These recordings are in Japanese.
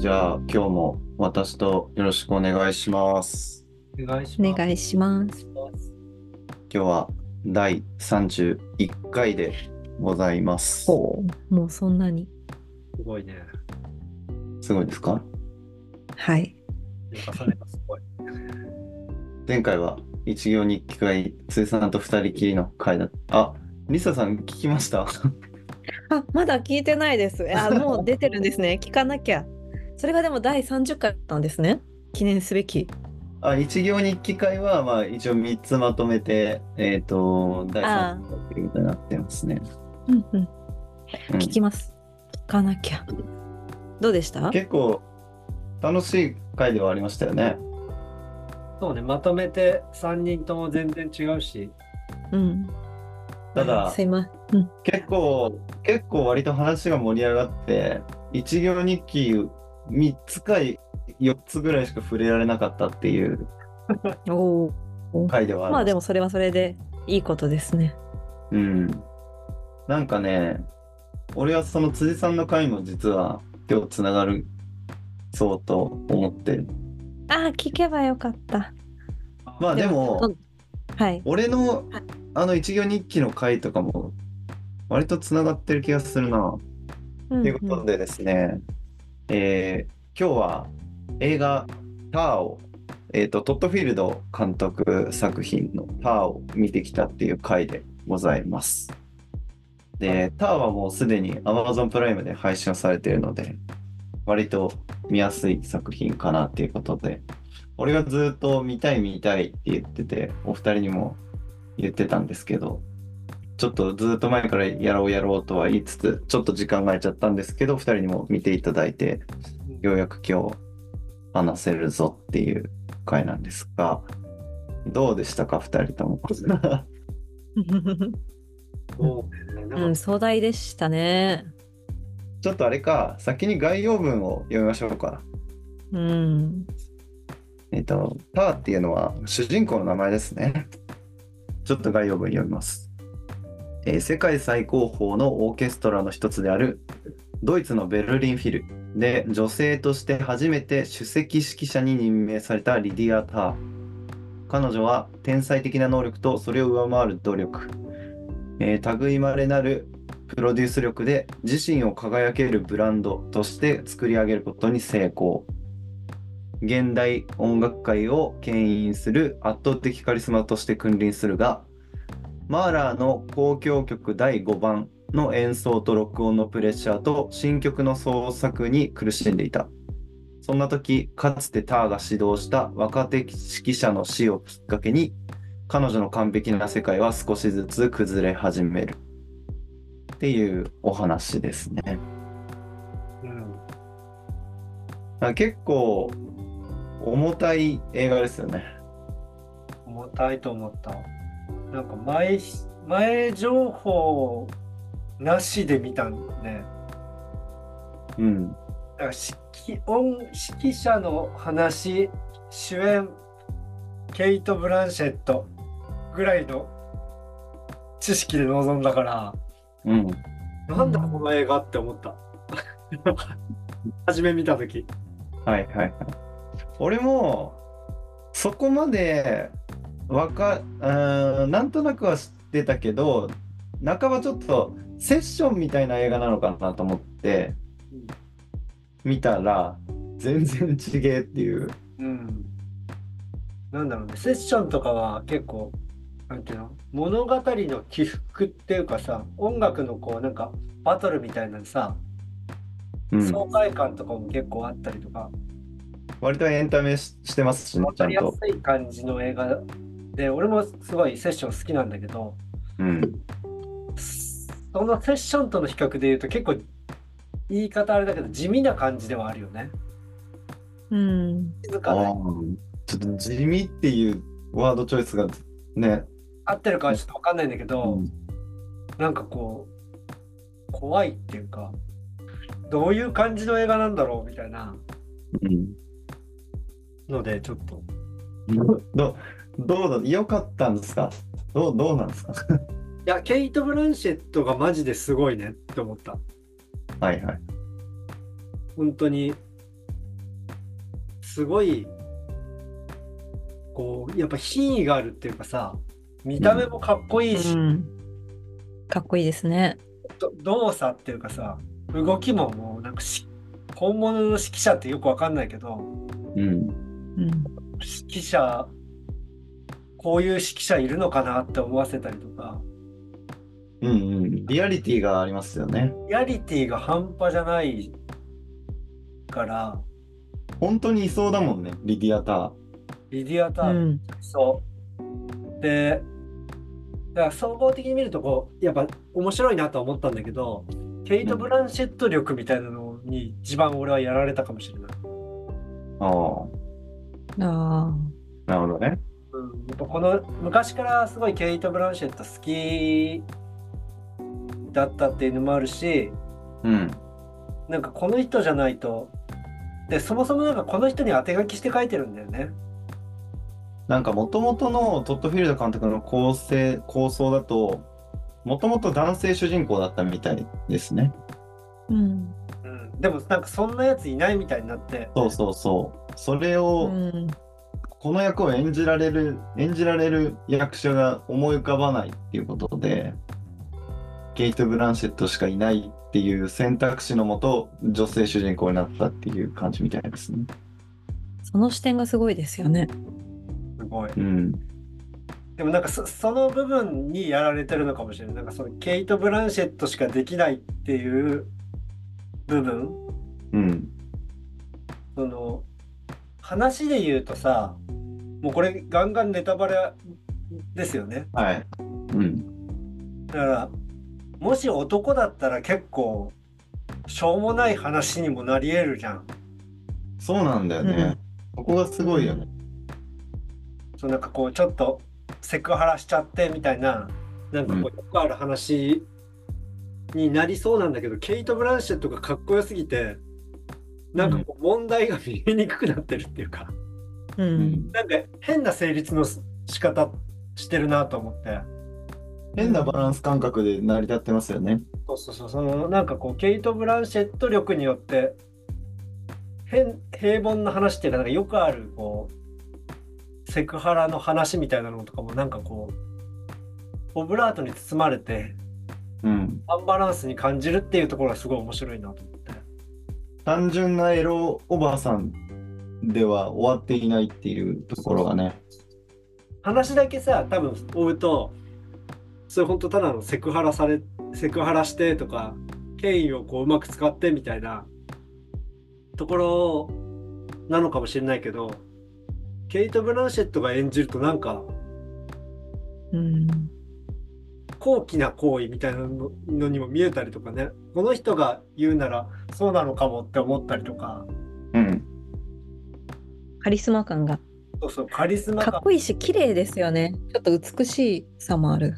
じゃあ今日も私とよろしくお願いします。お願いしおます。願いします。今日は第31回でございます。ほう、もうそんなに。すごいね。すごいですか？はい。前回は一行日記会、つさんと二人きりの会だった。あ、リサさん聞きました？あ、まだ聞いてないです。あ、もう出てるんですね。聞かなきゃ。それがでも第30回だったんですね。記念すべき。あ、一行日記会は、まあ一応3つまとめて、えっ、と、第あ3回ということになってますね。うんうん。うん聞きます。聞かなきゃ。どうでした？結構楽しい回ではありましたよね。そうね、まとめて3人とも全然違うし、うん。ただ。うん。結構、結構割と話が盛り上がって、一行日記3つか4つぐらいしか触れられなかったっていう。回ではあるまあでもそれはそれでいいことですね。うん。なんかね、俺はその辻さんの回も実は今日つながるそうと思ってる。ああ、聞けばよかった。まあでも、うんはい。俺のあの一行日記の回とかも割とつながってる気がするな。うんということでですね、えー今日は映画「ターを」えーとトッドフィールド監督作品の「ターを見てきたっていう回でございます。で、ターはもうすでに Amazon プライムで配信されているので、割と見やすい作品かなっていうことで、俺がずっと見たい見たいって言ってて、お二人にも言ってたんですけど、ちょっとずっと前からやろうやろうとは言いつつ、ちょっと時間が空いちゃったんですけど、二人にも見ていただいて、ようやく今日話せるぞっていう回なんですが、どうでしたか、二人とも。そうね、なんかうん、壮大でしたね。ちょっとあれか、先に概要文を読みましょうか。うん。えっと、ターっていうのは主人公の名前ですね。ちょっと概要文読みます。えー世界最高峰のオーケストラの一つであるドイツのベルリンフィルで女性として初めて首席指揮者に任命されたリディア・ター。彼女は天才的な能力とそれを上回る努力、えー類いまれなるプロデュース力で自身を輝けるブランドとして作り上げることに成功。現代音楽界を牽引する圧倒的カリスマとして君臨するが、マーラーの交響曲第5番の演奏と録音のプレッシャーと新曲の創作に苦しんでいた。そんな時、かつてターが指導した若手指揮者の死をきっかけに、彼女の完璧な世界は少しずつ崩れ始める。っていうお話ですね。うん、あ結構重たい映画ですよね。重たいと思った。なんか前、前情報なしで見たんね。うん。だから指揮音指揮者の話、主演、ケイト・ブランシェットぐらいの知識で臨んだから、うん。なんだこの映画って思った。初め見たとき。はいはいはい。俺もそこまでわかうーんなんとなくは知ってたけど半ばちょっとセッションみたいな映画なのかなと思って見たら全然違えっていう。うん。なんだろうね、セッションとかは結構、なんていうの、物語の起伏っていうかさ、音楽のこう、なんか、バトルみたいなさ、うん、爽快感とかも結構あったりとか、割とエンタメししてますしねわちゃんと。かりやすい感じの映画で、俺もすごいセッション好きなんだけど、うん。そのセッションとの比較で言うと結構、言い方あれだけど、地味な感じではあるよね。うん。静かであーちょっと地味っていうワードチョイスがね。合ってるかはちょっとわかんないんだけど、うんなんかこう、怖いっていうか、どういう感じの映画なんだろうみたいなうんので、ちょっと。どどうだ良かったんですか？どうどうなんですか？いや、ケイト・ブランシェットがマジですごいねって思った。はいはい。本当に、すごいこうやっぱ品位があるっていうかさ見た目もかっこいいし、うん。かっこいいですね。ど動作っていうかさ動きももうなんかし本物の指揮者ってよくわかんないけどうん。うん。指揮者こういう指揮者いるのかなって思わせたりとかうんうん。リアリティがありますよね。リアリティが半端じゃないから本当にいそうだもんね、リディアター。リディアターうん。そう。で、だから総合的に見るとこう、やっぱ面白いなとは思ったんだけど、ケイト・ブランシェット力みたいなのに一番俺はやられたかもしれない。ああ、あなるほどね。うん、やっぱこの昔からすごいケイト・ブランシェット好きだったっていうのもあるし、うん。なんかこの人じゃないと、で、そもそもなんかこの人に当て書きして書いてるんだよね。なんか元々のトッドフィールド監督の構成、構想だと、もともと男性主人公だったみたいですね。あ。うん。うん、でもなんかそんなやついないみたいになって、そうそうそう。それうを、ん。この役を演じられる、演じられる役者が思い浮かばないっていうことで、ケイト・ブランシェットしかいないっていう選択肢のもと、女性主人公になったっていう感じみたいですね。その視点がすごいですよね。すごい。うん。でもなんかそその部分にやられてるのかもしれない。なんかそのケイト・ブランシェットしかできないっていう部分、うん。その話で言うとさ、もうこれガンガンネタバレですよね。はい。うん。だから、もし男だったら結構しょうもない話にもなり得るじゃん。そうなんだよね。ここがすごいよね。そうなんかこうちょっとセクハラしちゃってみたいな、なんかこうよくある話になりそうなんだけど、ケイト・ブランシェットがかっこよすぎて、なんかこう問題が見えにくくなってるっていうか、う。うんん。なんか変な成立の仕方してるなと思って。変なバランス感覚で成り立ってますよね。そうそうそう、そのなんかこうケイト・ブランシェット力によって変平凡な話っていうかなんかよくあるこうセクハラの話みたいなのとかもなんかこうオブラートに包まれてうん。アンバランスに感じるっていうところがすごい面白いなと思って。単純なエロおばあさんでは終わっていないっていうところがね。話だけさ多分追うとそれ本当ただのセクハラされセクハラしてとか権威をこううまく使ってみたいなところなのかもしれないけどケイト・ブランシェットが演じるとなんかうん。高貴な行為みたいなののにも見えたりとかねこの人が言うならそうなのかもって思ったりとかうん。カリスマ感が。そうそうカリスマがかっこいいし、綺麗ですよね。ちょっと美しさもある。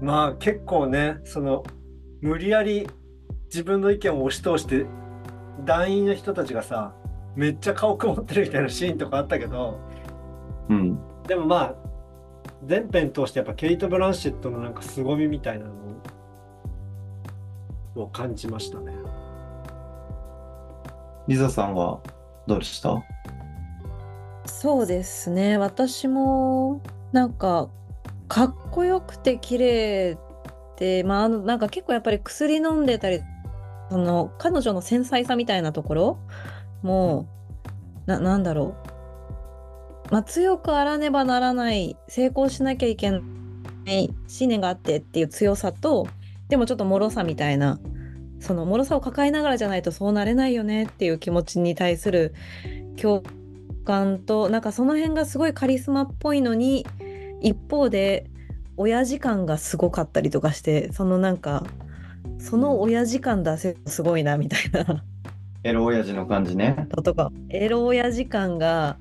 まあ結構ねその無理やり自分の意見を押し通して団員の人たちがさめっちゃ顔曇ってるみたいなシーンとかあったけどうん。でもまあ全編通してやっぱケイト・ブランシェットのなんか凄みみたいなのを感じましたね。リザさんはどうでした？そうですね。私も、なんか、かっこよくて綺麗で、まあ、あの、なんか結構やっぱり薬飲んでたり、その、彼女の繊細さみたいなところもう、な、なんだろう。まあ、強くあらねばならない、成功しなきゃいけない、信念があってっていう強さと、でもちょっと脆さみたいな、その脆さを抱えながらじゃないとそうなれないよねっていう気持ちに対する共感となんかその辺がすごいカリスマっぽいのに一方で親父感がすごかったりとかしてそのなんかその親父感出せすごいなみたいなエロ親父の感じね。とかエロ親父感が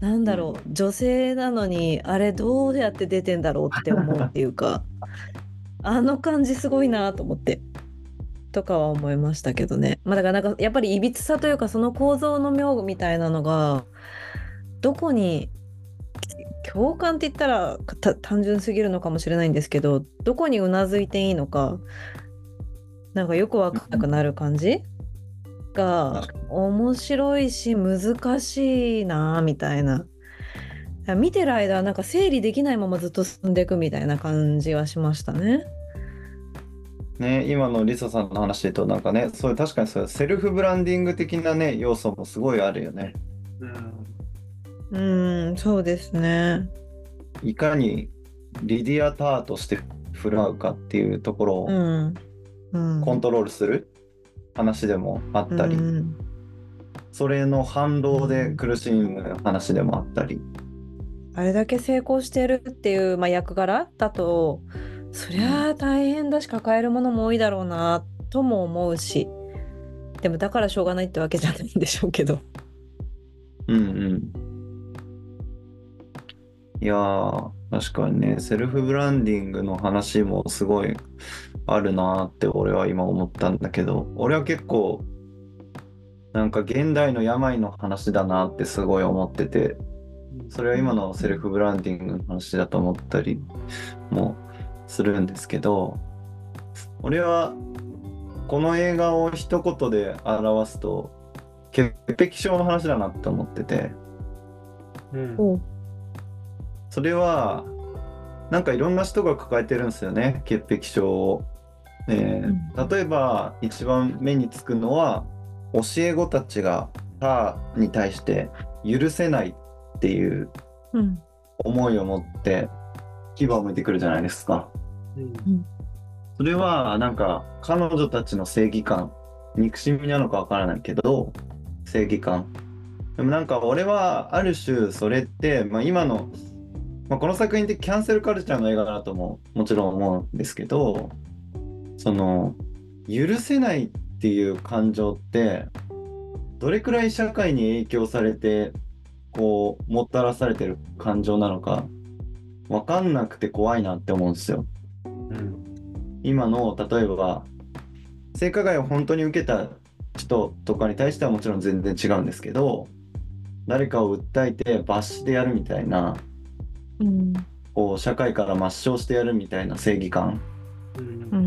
なんだろう女性なのにあれどうやって出てんだろうって思うっていうか あの感じすごいなと思って。とかは思いましたけどね。まあだからなんかやっぱりいびつさというかその構造の妙みたいなのがどこに共感って言ったらた単純すぎるのかもしれないんですけどどこにうなずいていいのかなんかよくわかんなくなる感じか面白いし難しいなみたいな。見てる間なんか整理できないままずっと進んでいくみたいな感じはしましたね。ね、今のリサさんの話で言うとなんかねそういう確かにそういうセルフブランディング的なね要素もすごいあるよね。うんうん、そうですね。いかにリディアターとして振る舞うかっていうところを。コントロールする話でもあったり、うんそれの反動で苦しむ話でもあったり、あれだけ成功してるっていう、まあ、役柄だとそりゃあ大変だし抱えるものも多いだろうなとも思うしでもだからしょうがないってわけじゃないんでしょうけど。うんうん。いやー、確かにね、セルフブランディングの話もすごいあるなーって俺は今思ったんだけど、俺は結構、なんか現代の病の話だなってすごい思ってて、それは今のセルフブランディングの話だと思ったりもするんですけど、俺はこの映画を一言で表すと、潔癖症の話だなって思ってて、うん。おそれはなんかいろんな人が抱えてるんですよね潔癖症を、えー例えば一番目につくのは教え子たちが他に対して許せないっていううん。思いを持って牙を向いてくるじゃないですか。うん。それはなんか彼女たちの正義感憎しみなのかわからないけど正義感。でもなんか俺はある種それって、まあ、今の、まあ、この作品ってキャンセルカルチャーの映画だとももちろん思うんですけどその許せないっていう感情ってどれくらい社会に影響されてこうもたらされてる感情なのかわかんなくて怖いなって思うんですよ。うん。今の例えば性加害を本当に受けた人とかに対してはもちろん全然違うんですけど誰かを訴えて罰してやるみたいなうん。こう社会から抹消してやるみたいな正義感。うん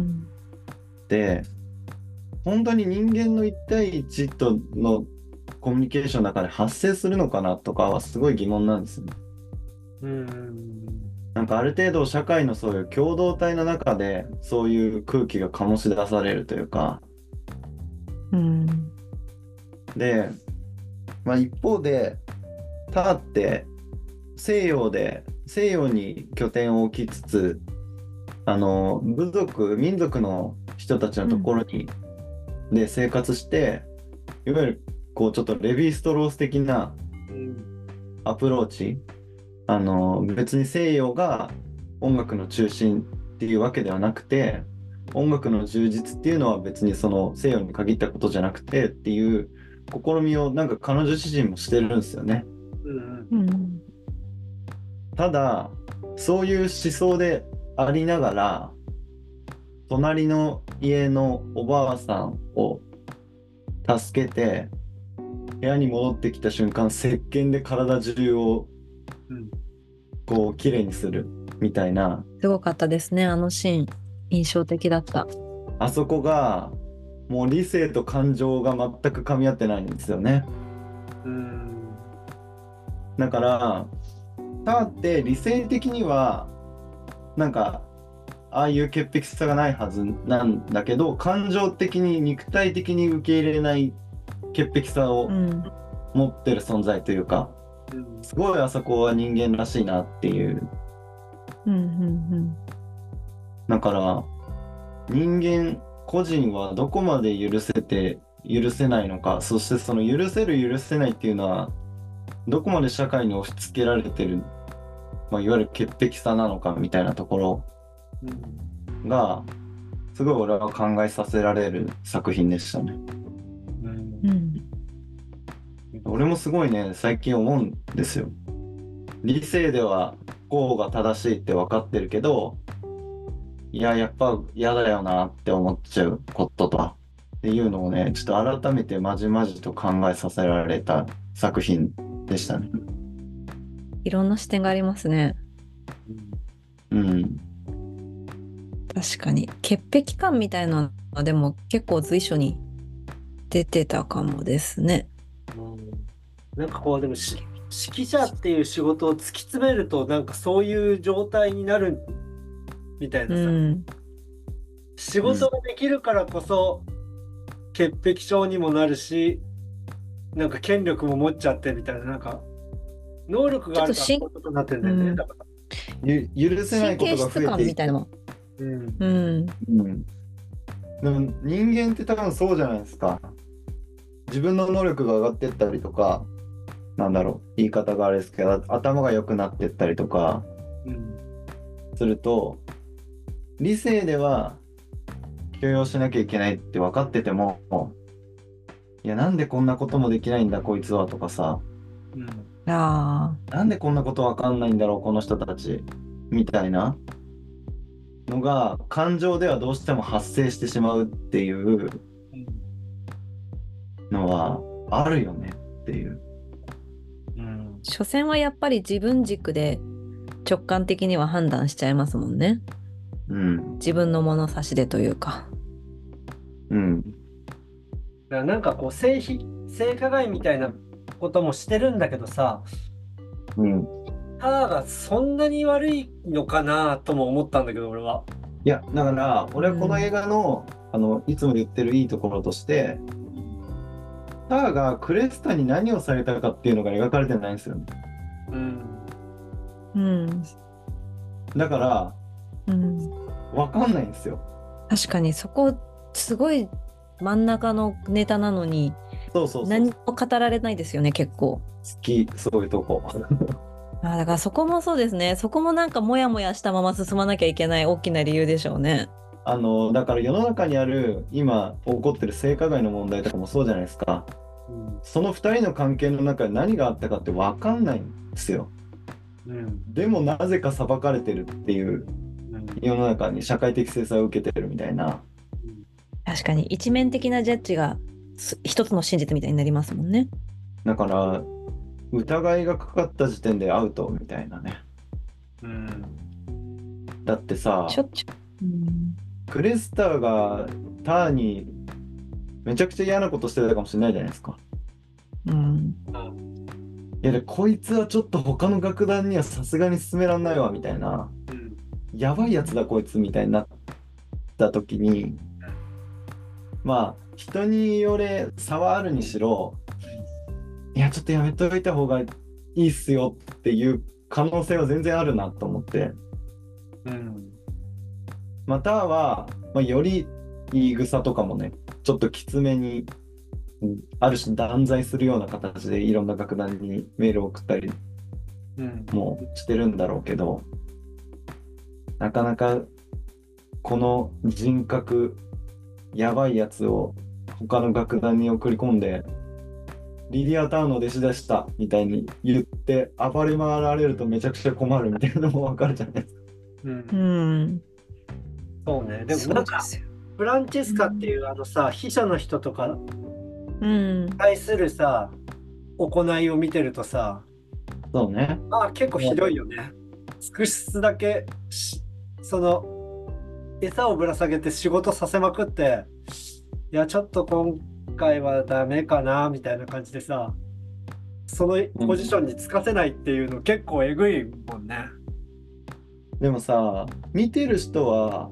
うんで本当に人間の1対1とのコミュニケーションの中で発生するのかなとかはすごい疑問なんですよね。うん。なんかある程度社会のそういう共同体の中でそういう空気が醸し出されるというか。うん。で、まあ、一方でターって西洋で西洋に拠点を置きつつあの部族民族の人たちのところに、で生活していわゆるこうちょっとレヴィ・ストロース的なうんアプローチあの別に西洋が音楽の中心っていうわけではなくて音楽の充実っていうのは別にその西洋に限ったことじゃなくてっていう試みをなんか彼女自身もしてるんですよね。うんうんただそういう思想でありながら隣の家のおばあさんを助けて部屋に戻ってきた瞬間石鹸で体中をうん。こう綺麗にするみたいな。すごかったですねあのシーン。印象的だった。あそこがもう理性と感情が全く噛み合ってないんですよね。うん。だからターって理性的にはなんかああいう潔癖さがないはずなんだけど感情的に肉体的に受け入れない潔癖さをうん。持ってる存在というかうんすごいあそこは人間らしいなっていう。うんうん。だから人間個人はどこまで許せて許せないのかそしてその許せる許せないっていうのはどこまで社会に押し付けられてる、まあ、いわゆる潔癖さなのかみたいなところうんがすごい俺は考えさせられる作品でしたね。うん俺もすごいね最近思うんですよ。理性ではこうが正しいって分かってるけどいややっぱ嫌だよなって思っちゃうこととかっていうのをねちょっと改めてまじまじと考えさせられた作品でしたね。いろんな視点がありますね。うん。確かに潔癖感みたいなのはでも結構随所に出てたかもですね。うん、なんかこうでもし指揮者っていう仕事を突き詰めるとなんかそういう状態になるみたいなさ、うん。仕事ができるからこそ潔癖症にもなるしなんか権力も持っちゃってみたいななんか能力があるとしこういうことになってんだよね、うんだからゆ許せないことが増えてい。うんうん。うん。でも人間って多分そうじゃないですか。自分の能力が上がってったりとか、なんだろう、言い方があれですけど、頭が良くなってったりとかうんすると、理性では許容しなきゃいけないって分かってても、いや、なんでこんなこともできないんだ、こいつはとかさ、うんあなんでこんなこと分かんないんだろう、この人たち、みたいなのが、感情ではどうしても発生してしまうっていうのはあるよねっていう。うんあ。所詮はやっぱり自分軸で直感的には判断しちゃいますもんね。うん。自分の物差しでというか。うん。だからなんかこう性比性加害みたいなこともしてるんだけどさうん。ターがそんなに悪いのかなとも思ったんだけど俺は。いや、だから、俺はこの映画の、あの、いつも言ってるいいところとして、ターがクレスタに何をされたかっていうのが描かれてないんですよね。うんうん。だから、うん。わかんないんですよ。確かにそこすごい真ん中のネタなのにそうそうそう。何も語られないですよね結構。好き、そういうとこ。あだからそこもそうですねそこもなんかモヤモヤしたまま進まなきゃいけない大きな理由でしょうね。あの、だから世の中にある、今起こってる性加害の問題とかもそうじゃないですか。うんその二人の関係の中で何があったかってわかんないんですよ。うんでもなぜか裁かれてるっていううん世の中に社会的制裁を受けてるみたいな。確かに一面的なジャッジがす一つの真実みたいになりますもんね。だから、疑いがかかった時点でアウトみたいなね。うんだってさ、ちょっちょ、うん、クレスターがターにめちゃくちゃ嫌なことしてたかもしれないじゃないですか。うん、いやで、こいつはちょっと他の楽団にはさすがに進めらんないわみたいな。うんやばいやつだこいつみたいになった時にまあ人によれ差はあるにしろいやちょっとやめといた方がいいっすよっていう可能性は全然あるなと思って。うん。または、まあ、より言い草とかもねちょっときつめにうんある種断罪するような形でいろんな楽団にメールを送ったりうん。もしてるんだろうけどなかなかこの人格やばいやつを他の楽団に送り込んでリディア・タウンの弟子でしたみたいに言って暴れ回られるとめちゃくちゃ困るみたいなのもわかるじゃないですか。うんうん、そうねでもそなんか。フランチェスカっていうあのさ秘書の人とかうんに、対するさ行いを見てるとさそうね。まあ結構ひどいよね。少しずつだけしその餌をぶら下げて仕事させまくっていやちょっと今回はダメかなみたいな感じでさそのポジションにつかせないっていうの結構えぐいもんね。でもさ見てる人は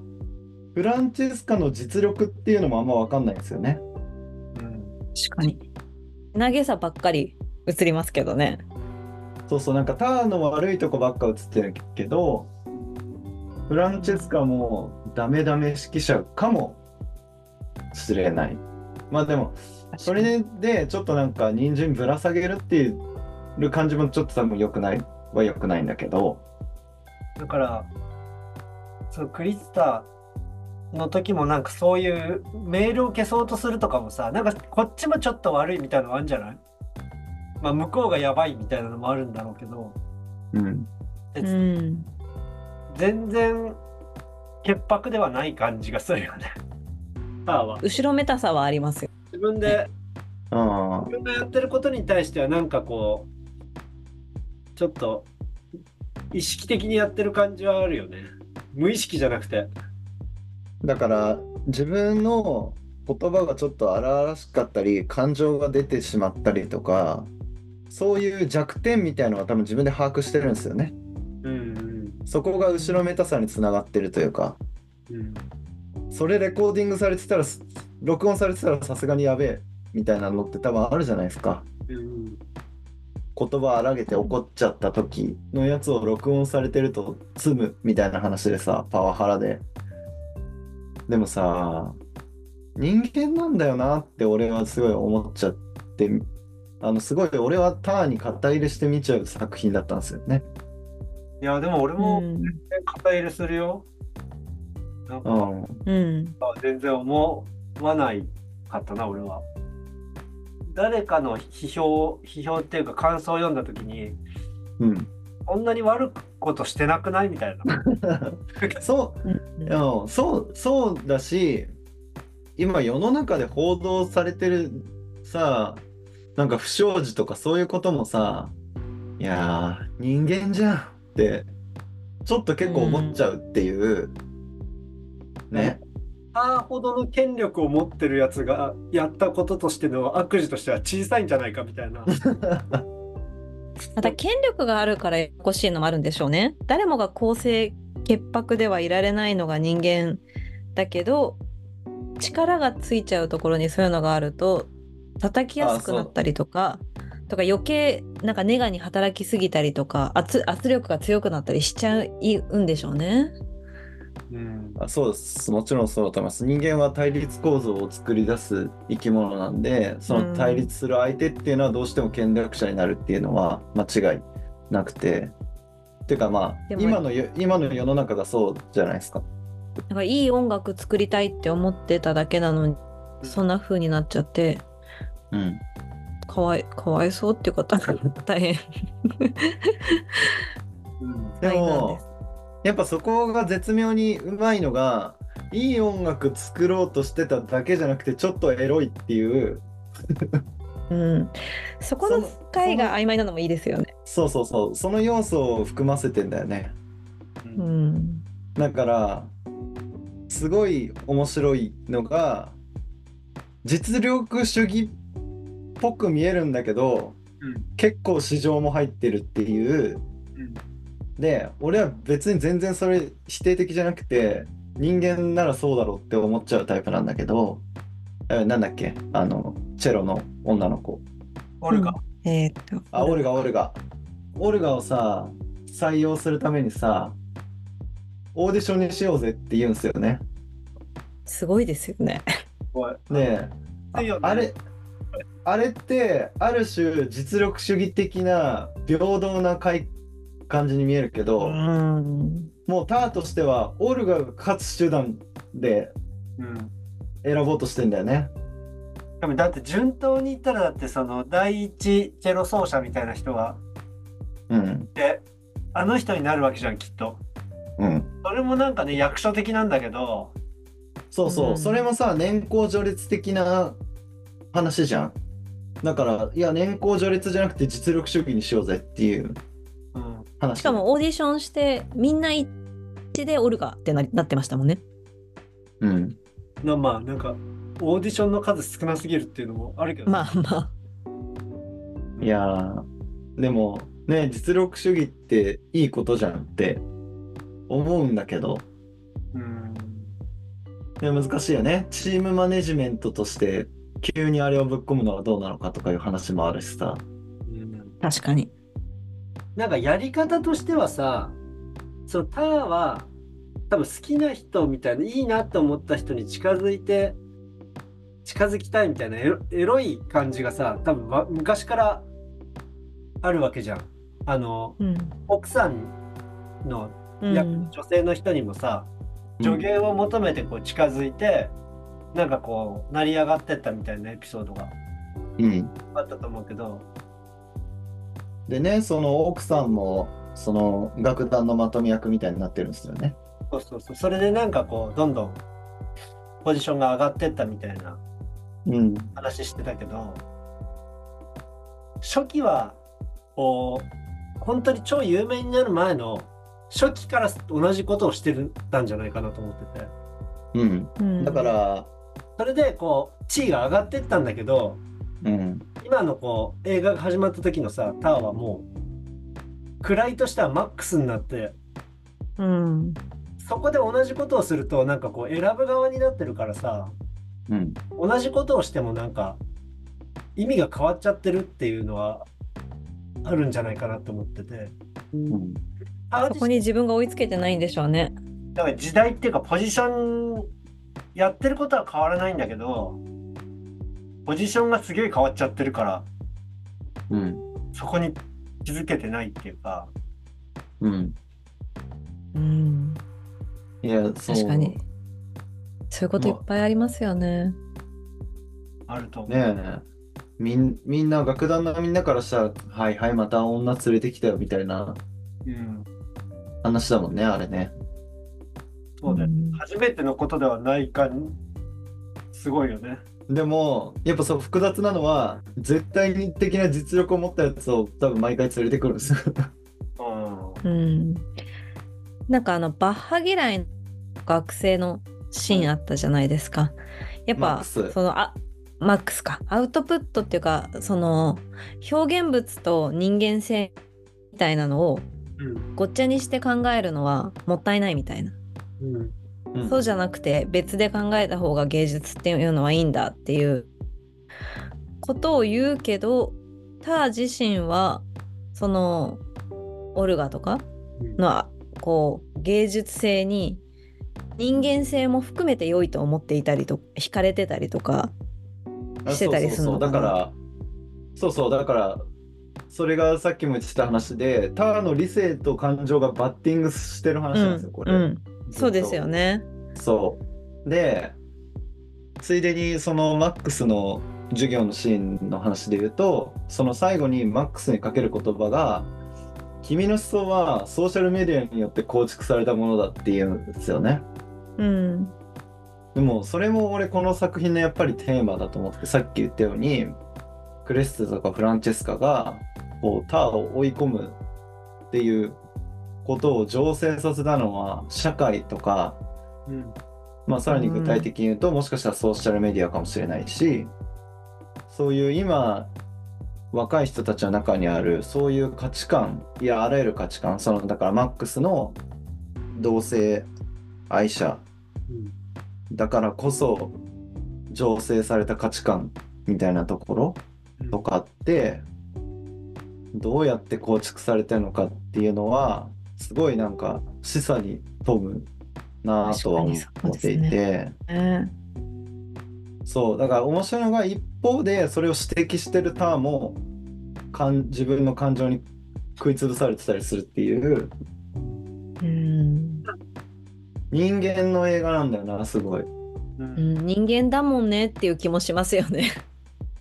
フランチェスカの実力っていうのもあんまわかんないんですよね。うん確かに。投げさばっかり映りますけどね。そうそうなんかターンの悪いとこばっか映ってるけどフランチェスカもダメダメ指揮者かもしれない。まあでもそれでちょっとなんか人参ぶら下げるっていう感じもちょっと多分良くない？は良くないんだけど。だからそのクリスタの時もなんかそういうメールを消そうとするとかもさなんかこっちもちょっと悪いみたいなのあるんじゃない？まあ向こうがやばいみたいなのもあるんだろうけど。うん。うん。全然潔白ではない感じがするよね。ターは。後ろめたさはありますよ。自分であ自分がやってることに対してはなんかこうちょっと意識的にやってる感じはあるよね。無意識じゃなくて。だから自分の言葉がちょっと荒々しかったり感情が出てしまったりとかそういう弱点みたいのは多分自分で把握してるんですよね。うん。そこが後ろめたさにつながってるというか。うんそれレコーディングされてたらす録音されてたらさすがにやべえみたいなのって多分あるじゃないですか。うん言葉荒げて怒っちゃった時のやつを録音されてると積むみたいな話でさパワハラで。でもさ人間なんだよなって俺はすごい思っちゃってあのすごい俺はターンに肩入れして見ちゃう作品だったんですよね。いやでも俺うもん肩入れするよ。なんかうんうん全然思わないかったな俺は。誰かの批評批評っていうか感想を読んだ時にうんこんなに悪いことしてなくないみたいな。そうそうそうだし今世の中で報道されてるさなんか不祥事とかそういうこともさいやー人間じゃんってちょっと結構思っちゃうっていう、ねあほどの権力を持ってるやつがやったこととしての悪事としては小さいんじゃないかみたいな。また権力があるからややこしいのもあるんでしょうね。誰もが公正潔白ではいられないのが人間だけど力がついちゃうところにそういうのがあると叩きやすくなったりとかとか余計なんかネガに働きすぎたりとか圧圧力が強くなったりしちゃうんでしょうね。うん。あそうです。もちろんそうだと思います。人間は対立構造を作り出す生き物なんでその対立する相手っていうのはどうしても権力者になるっていうのは間違いなくて。っていうかまあ今のよ今の世の中がそうじゃないですか。なんかいい音楽作りたいって思ってただけなのにそんな風になっちゃってうん。かわいかわいそうっていうか 大変。うん。でもです。やっぱそこが絶妙にうまいのがいい音楽作ろうとしてただけじゃなくてちょっとエロいっていう。うん、そこの境が曖昧なのもいいですよね。そうそうそう。その要素を含ませてんだよね。ううん。ん、だからすごい面白いのが実力主義っぽく見えるんだけどうん。結構市場も入ってるっていううんで俺は別に全然それ否定的じゃなくて人間ならそうだろうって思っちゃうタイプなんだけどえなんだっけあのチェロの女の子。オルガ、えーっと。あオルガオルガ。オルガをさ採用するためにさオーディションにしようぜって言うんですよね。すごいですよね。ねえ。ああれあれってある種実力主義的な平等なかい感じに見えるけど、うん、もうターとしてはオルガが勝つ手段でうん選ぼうとしてんだよね。だって順当に言ったらだってその第一チェロ奏者みたいな人がうん。であの人になるわけじゃんきっとうん。それもなんかね役所的なんだけどそうそう、うんそれもさ年功序列的な話じゃん。だからいや年功序列じゃなくて実力主義にしようぜっていううん話。しかもオーディションしてみんな一致でオルガってななってましたもんね。うん。なまあなんかオーディションの数少なすぎるっていうのもあるけど、まあまあ。いやーでもね実力主義っていいことじゃんって思うんだけどうんで難しいよねチームマネジメントとして急にあれをぶっ込むのはどうなのかとかいう話もあるしさうん確かに。なんかやり方としてはさそのターは多分好きな人みたいないいなと思った人に近づいて近づきたいみたいなエロエロい感じがさ多分わ昔からあるわけじゃん。あのうん。奥さんのうん役、女性の人にもさ助言を求めてこう近づいて、なんかこう成り上がってったみたいなエピソードがうんあったと思うけど、でねその奥さんもその楽団のまとめ役みたいになってるんですよね。そうそうそう。それでなんかこうどんどんポジションが上がってったみたいなうん。話してたけど初期はこう本当に超有名になる前の初期から同じことをしてたんじゃないかなと思ってて。うん。うん。だからそれでこう地位が上がってったんだけどうん。今のこう映画が始まった時のさタワーはもう位としてはマックスになってうん。そこで同じことをするとなんかこう選ぶ側になってるからさうん。同じことをしてもなんか意味が変わっちゃってるっていうのはあるんじゃないかなって思っててうん。あそこに自分が追いつけてないんでしょうね。だから時代っていうかポジションやってることは変わらないんだけどポジションがすげえ変わっちゃってるからうん。そこに気づけてないっていうかうん。うん。いや、そう。確かに。そういうこといっぱいありますよね。あると思う。ねえ。みんみんな、楽団のみんなからしたら、はいはい、また女連れてきたよみたいなうん、話だもんね、あれね。そうだよ、ん初めてのことではないかすごいよね。でも、やっぱそう複雑なのは、絶対的な実力を持ったやつを多分毎回連れてくるんですよ。うんうん。なんかあの、バッハ嫌いの学生のシーンあったじゃないですか。やっぱ、マックスその、あ、マックスか。アウトプットっていうか、その、表現物と人間性みたいなのをうんごっちゃにして考えるのはもったいないみたいな。うんうん。そうじゃなくて別で考えた方が芸術っていうのはいいんだっていうことを言うけどター自身はそのオルガとかのこう芸術性に人間性も含めて良いと思っていたりと惹かれてたりとかあしてたりするのかな。だから、そうそう、だから、それがさっきも言ってた話で、ターの理性と感情がバッティングしてる話なんですよ、これ。うん、そうですよね。そう。で、ついでにそのマックスの授業のシーンの話で言うと、その最後にマックスにかける言葉が、君の思想はソーシャルメディアによって構築されたものだっていうんですよね。うんでもそれも俺この作品のやっぱりテーマだと思ってさっき言ったようにクレステとかフランチェスカがこうターを追い込むっていうことを醸成させたのは社会とかうん。まあ、さらに具体的に言うと、もしかしたらソーシャルメディアかもしれないしそういう今若い人たちの中にあるそういう価値観いやあらゆる価値観そのだからマックスの同性愛者だからこそ醸成された価値観みたいなところうん。とかってどうやって構築されてるのかっていうのはすごいなんか示唆に富むなぁとは思っていて。ねそう。だから面白いのが一方でそれを指摘してるターンもかん自分の感情に食いつぶされてたりするっていう。うん人間の映画なんだよなすごい。ううん。ん、人間だもんねっていう気もしますよね。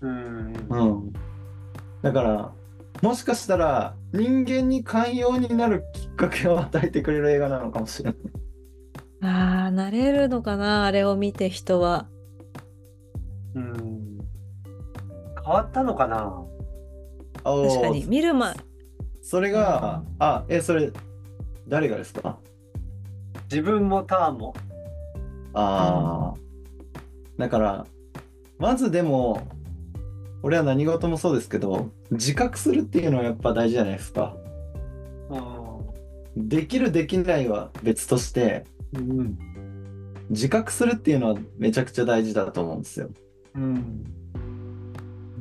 うん。うん、だからもしかしたら人間に寛容になるきっかけを与えてくれる映画なのかもしれない。ああ、なれるのかな、あれを見て人は。うん変わったのかな？確かに。見る前、それが、あ、え、それ、誰がですか？自分もターンも。ああ、だから、まずでも、俺は何事もそうですけど、自覚するっていうのはやっぱ大事じゃないですか。できるできないは別として、うん自覚するっていうのはめちゃくちゃ大事だと思うんですよ。うん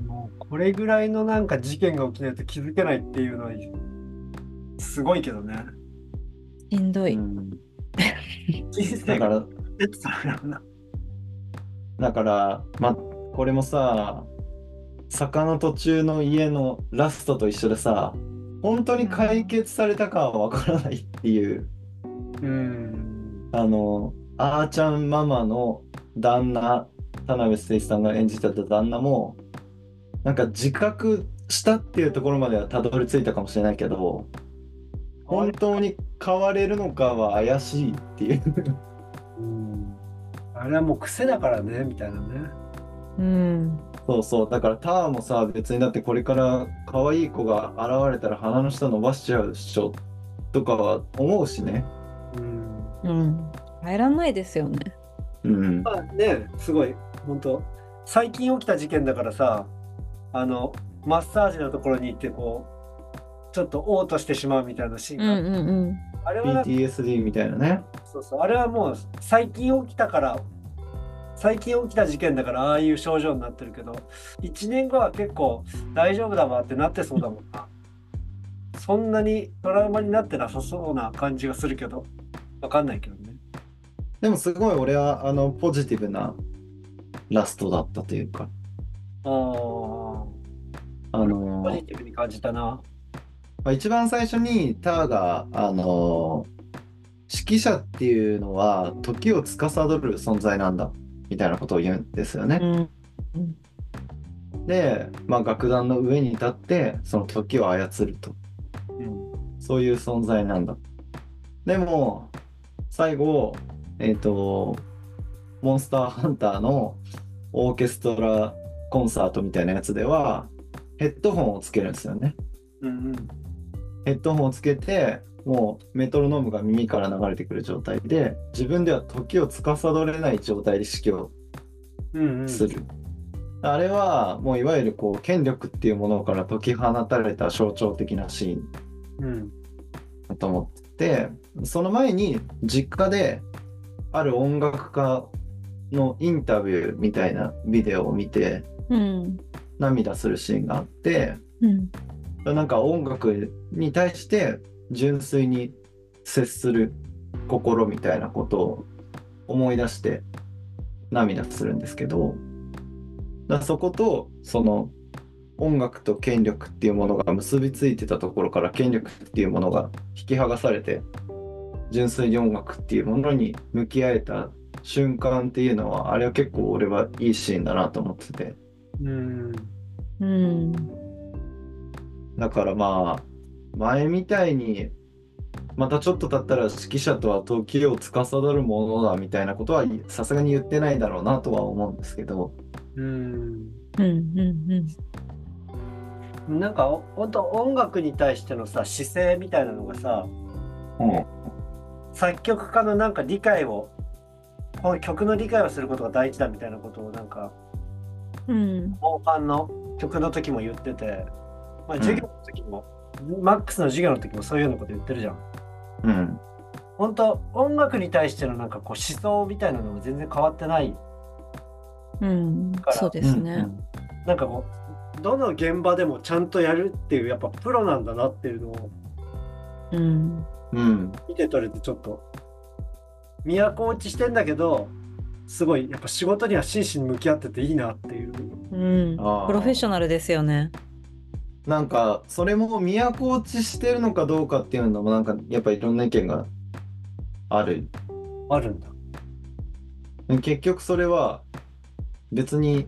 もうこれぐらいのなんか事件が起きないと気づけないっていうのはすごいけどね。しんどい。うん だから。だから、ま、これもさ、坂の途中の家のラストと一緒でさ、本当に解決されたかはわからないっていう、うん。あの、あーちゃんママの旦那、田辺誠一さんが演じてた旦那も、なんか自覚したっていうところまではたどり着いたかもしれないけど、本当に変われるのかは怪しいっていう。うんあれはもう癖だからね、みたいなね。うん。そうそう。だからターもさ、別にだってこれから可愛い子が現れたら鼻の下伸ばしちゃうっしょとかは思うしね。うん。うん。入らないですよね。うん。まあね、すごい本当最近起きた事件だからさあのマッサージのところに行ってこうちょっと嘔吐してしまうみたいなシーンうんが、うんうん。あれはなんか PTSD みたいなね。そうそうあれはもう最近起きたから最近起きた事件だからああいう症状になってるけど1年後は結構大丈夫だわってなってそうだもんな。そんなにトラウマになってなさそうな感じがするけどわかんないけどね。でもすごい俺はあのポジティブなラストだったというか、あああのポジティブに感じたな。まあ、一番最初にターが、あの指揮者っていうのは時を司る存在なんだみたいなことを言うんですよね。うんで、まあ、楽団の上に立ってその時を操るとうんそういう存在なんだ。でも最後えっ、とモンスターハンターのオーケストラコンサートみたいなやつではヘッドホンをつけるんですよね。うんうんヘッドホンをつけてもうメトロノームが耳から流れてくる状態で自分では時を司れない状態で指揮をうんうん。する、あれはもういわゆるこう権力っていうものから解き放たれた象徴的なシーンうんだと思っててその前に実家である音楽家のインタビューみたいなビデオを見てうん涙するシーンがあってうん。なんか音楽に対して純粋に接する心みたいなことを思い出して涙するんですけどだそことその音楽と権力っていうものが結びついてたところから権力っていうものが引き剥がされて純粋に音楽っていうものに向き合えた瞬間っていうのはあれは結構俺はいいシーンだなと思ってて。うん。うん。だからまあ前みたいにまたちょっと経ったら指揮者とは時を司るものだみたいなことはさすがに言ってないだろうなとは思うんですけど。うん。うんうんなんかお本当音楽に対してのさ姿勢みたいなのがさうん作曲家のなんか理解をこの曲の理解をすることが大事だみたいなことをなんかうん。後半の曲の時も言ってて、まあ、授業の時も、マックスの授業の時もそういうようなこと言ってるじゃん。うん。本当音楽に対してのなんかこう思想みたいなのも全然変わってない。うんそうですね。なんかこうどの現場でもちゃんとやるっていうやっぱプロなんだなっていうのをうん。うん見て取れてちょっと都落ちしてんだけどすごいやっぱ仕事には真摯に向き合ってていいなっていう。うん。プロフェッショナルですよね。なんかそれも都落ちしてるのかどうかっていうのもなんかやっぱいろんな意見があるあるんだ。結局それは別に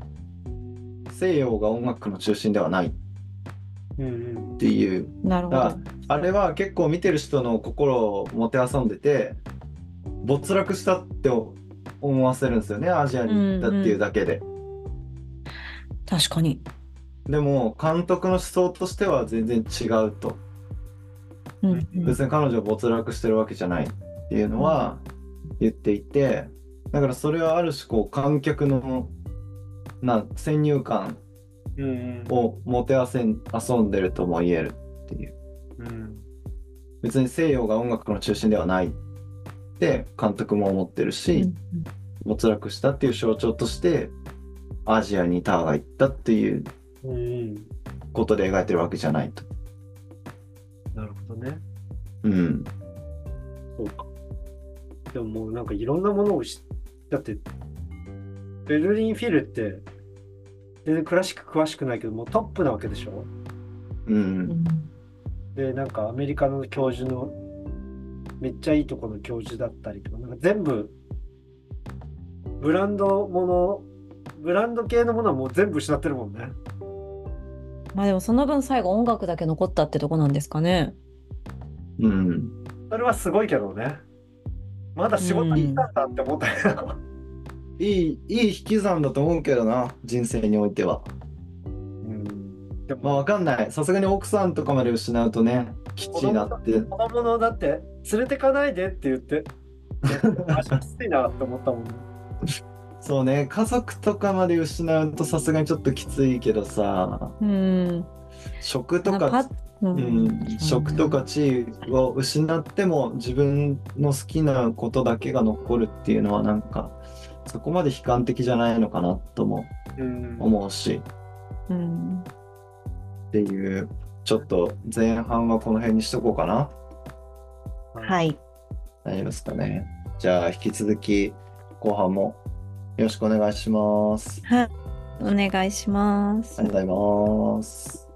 西洋が音楽の中心ではないっうんていうなるほあど。あれは結構見てる人の心をもてあそんでて没落したって思わせるんですよねアジアに行ったっていうだけで、確かに。でも監督の思想としては全然違うと。うんうん。別に彼女は没落してるわけじゃないっていうのは言っていてだからそれはある種こう観客のな先入観をもてあせん遊んでるとも言えるっていう。うん。別に西洋が音楽の中心ではないって監督も思ってるし、うん没落したっていう象徴としてアジアにタワーが行ったっていうことで描いてるわけじゃないと。なるほどね。うん。そうか。でももうなんかいろんなものをし、だって、ベルリンフィルって、全然クラシック詳しくないけど、もうトップなわけでしょ？う。うんんで、なんかアメリカの教授の、めっちゃいいとこの教授だったりとか、なんか全部、ブランドもの、ブランド系のものはもう全部失ってるもんね。まあでもその分最後音楽だけ残ったってとこなんですかね。うん。それはすごいけどね。まだ仕事にいたんだって思ったけど。いい、いい引き算だと思うけどな、人生においては。うん。でまあも、わかんない。さすがに奥さんとかまで失うとね、基地になって。子供のだって、連れてかないでって言って、足きついなって思ったもんね。そうね、家族とかまで失うとさすがにちょっときついけどさ、うん。食とか、なんかううんん、食とか地位を失っても自分の好きなことだけが残るっていうのはなんかそこまで悲観的じゃないのかなともうん思うしうん。っていうちょっと前半はこの辺にしとこうかなはい。大丈夫ですかねじゃあ引き続き後半もよろしくお願いしますはい。お願いしますあり。がとうございます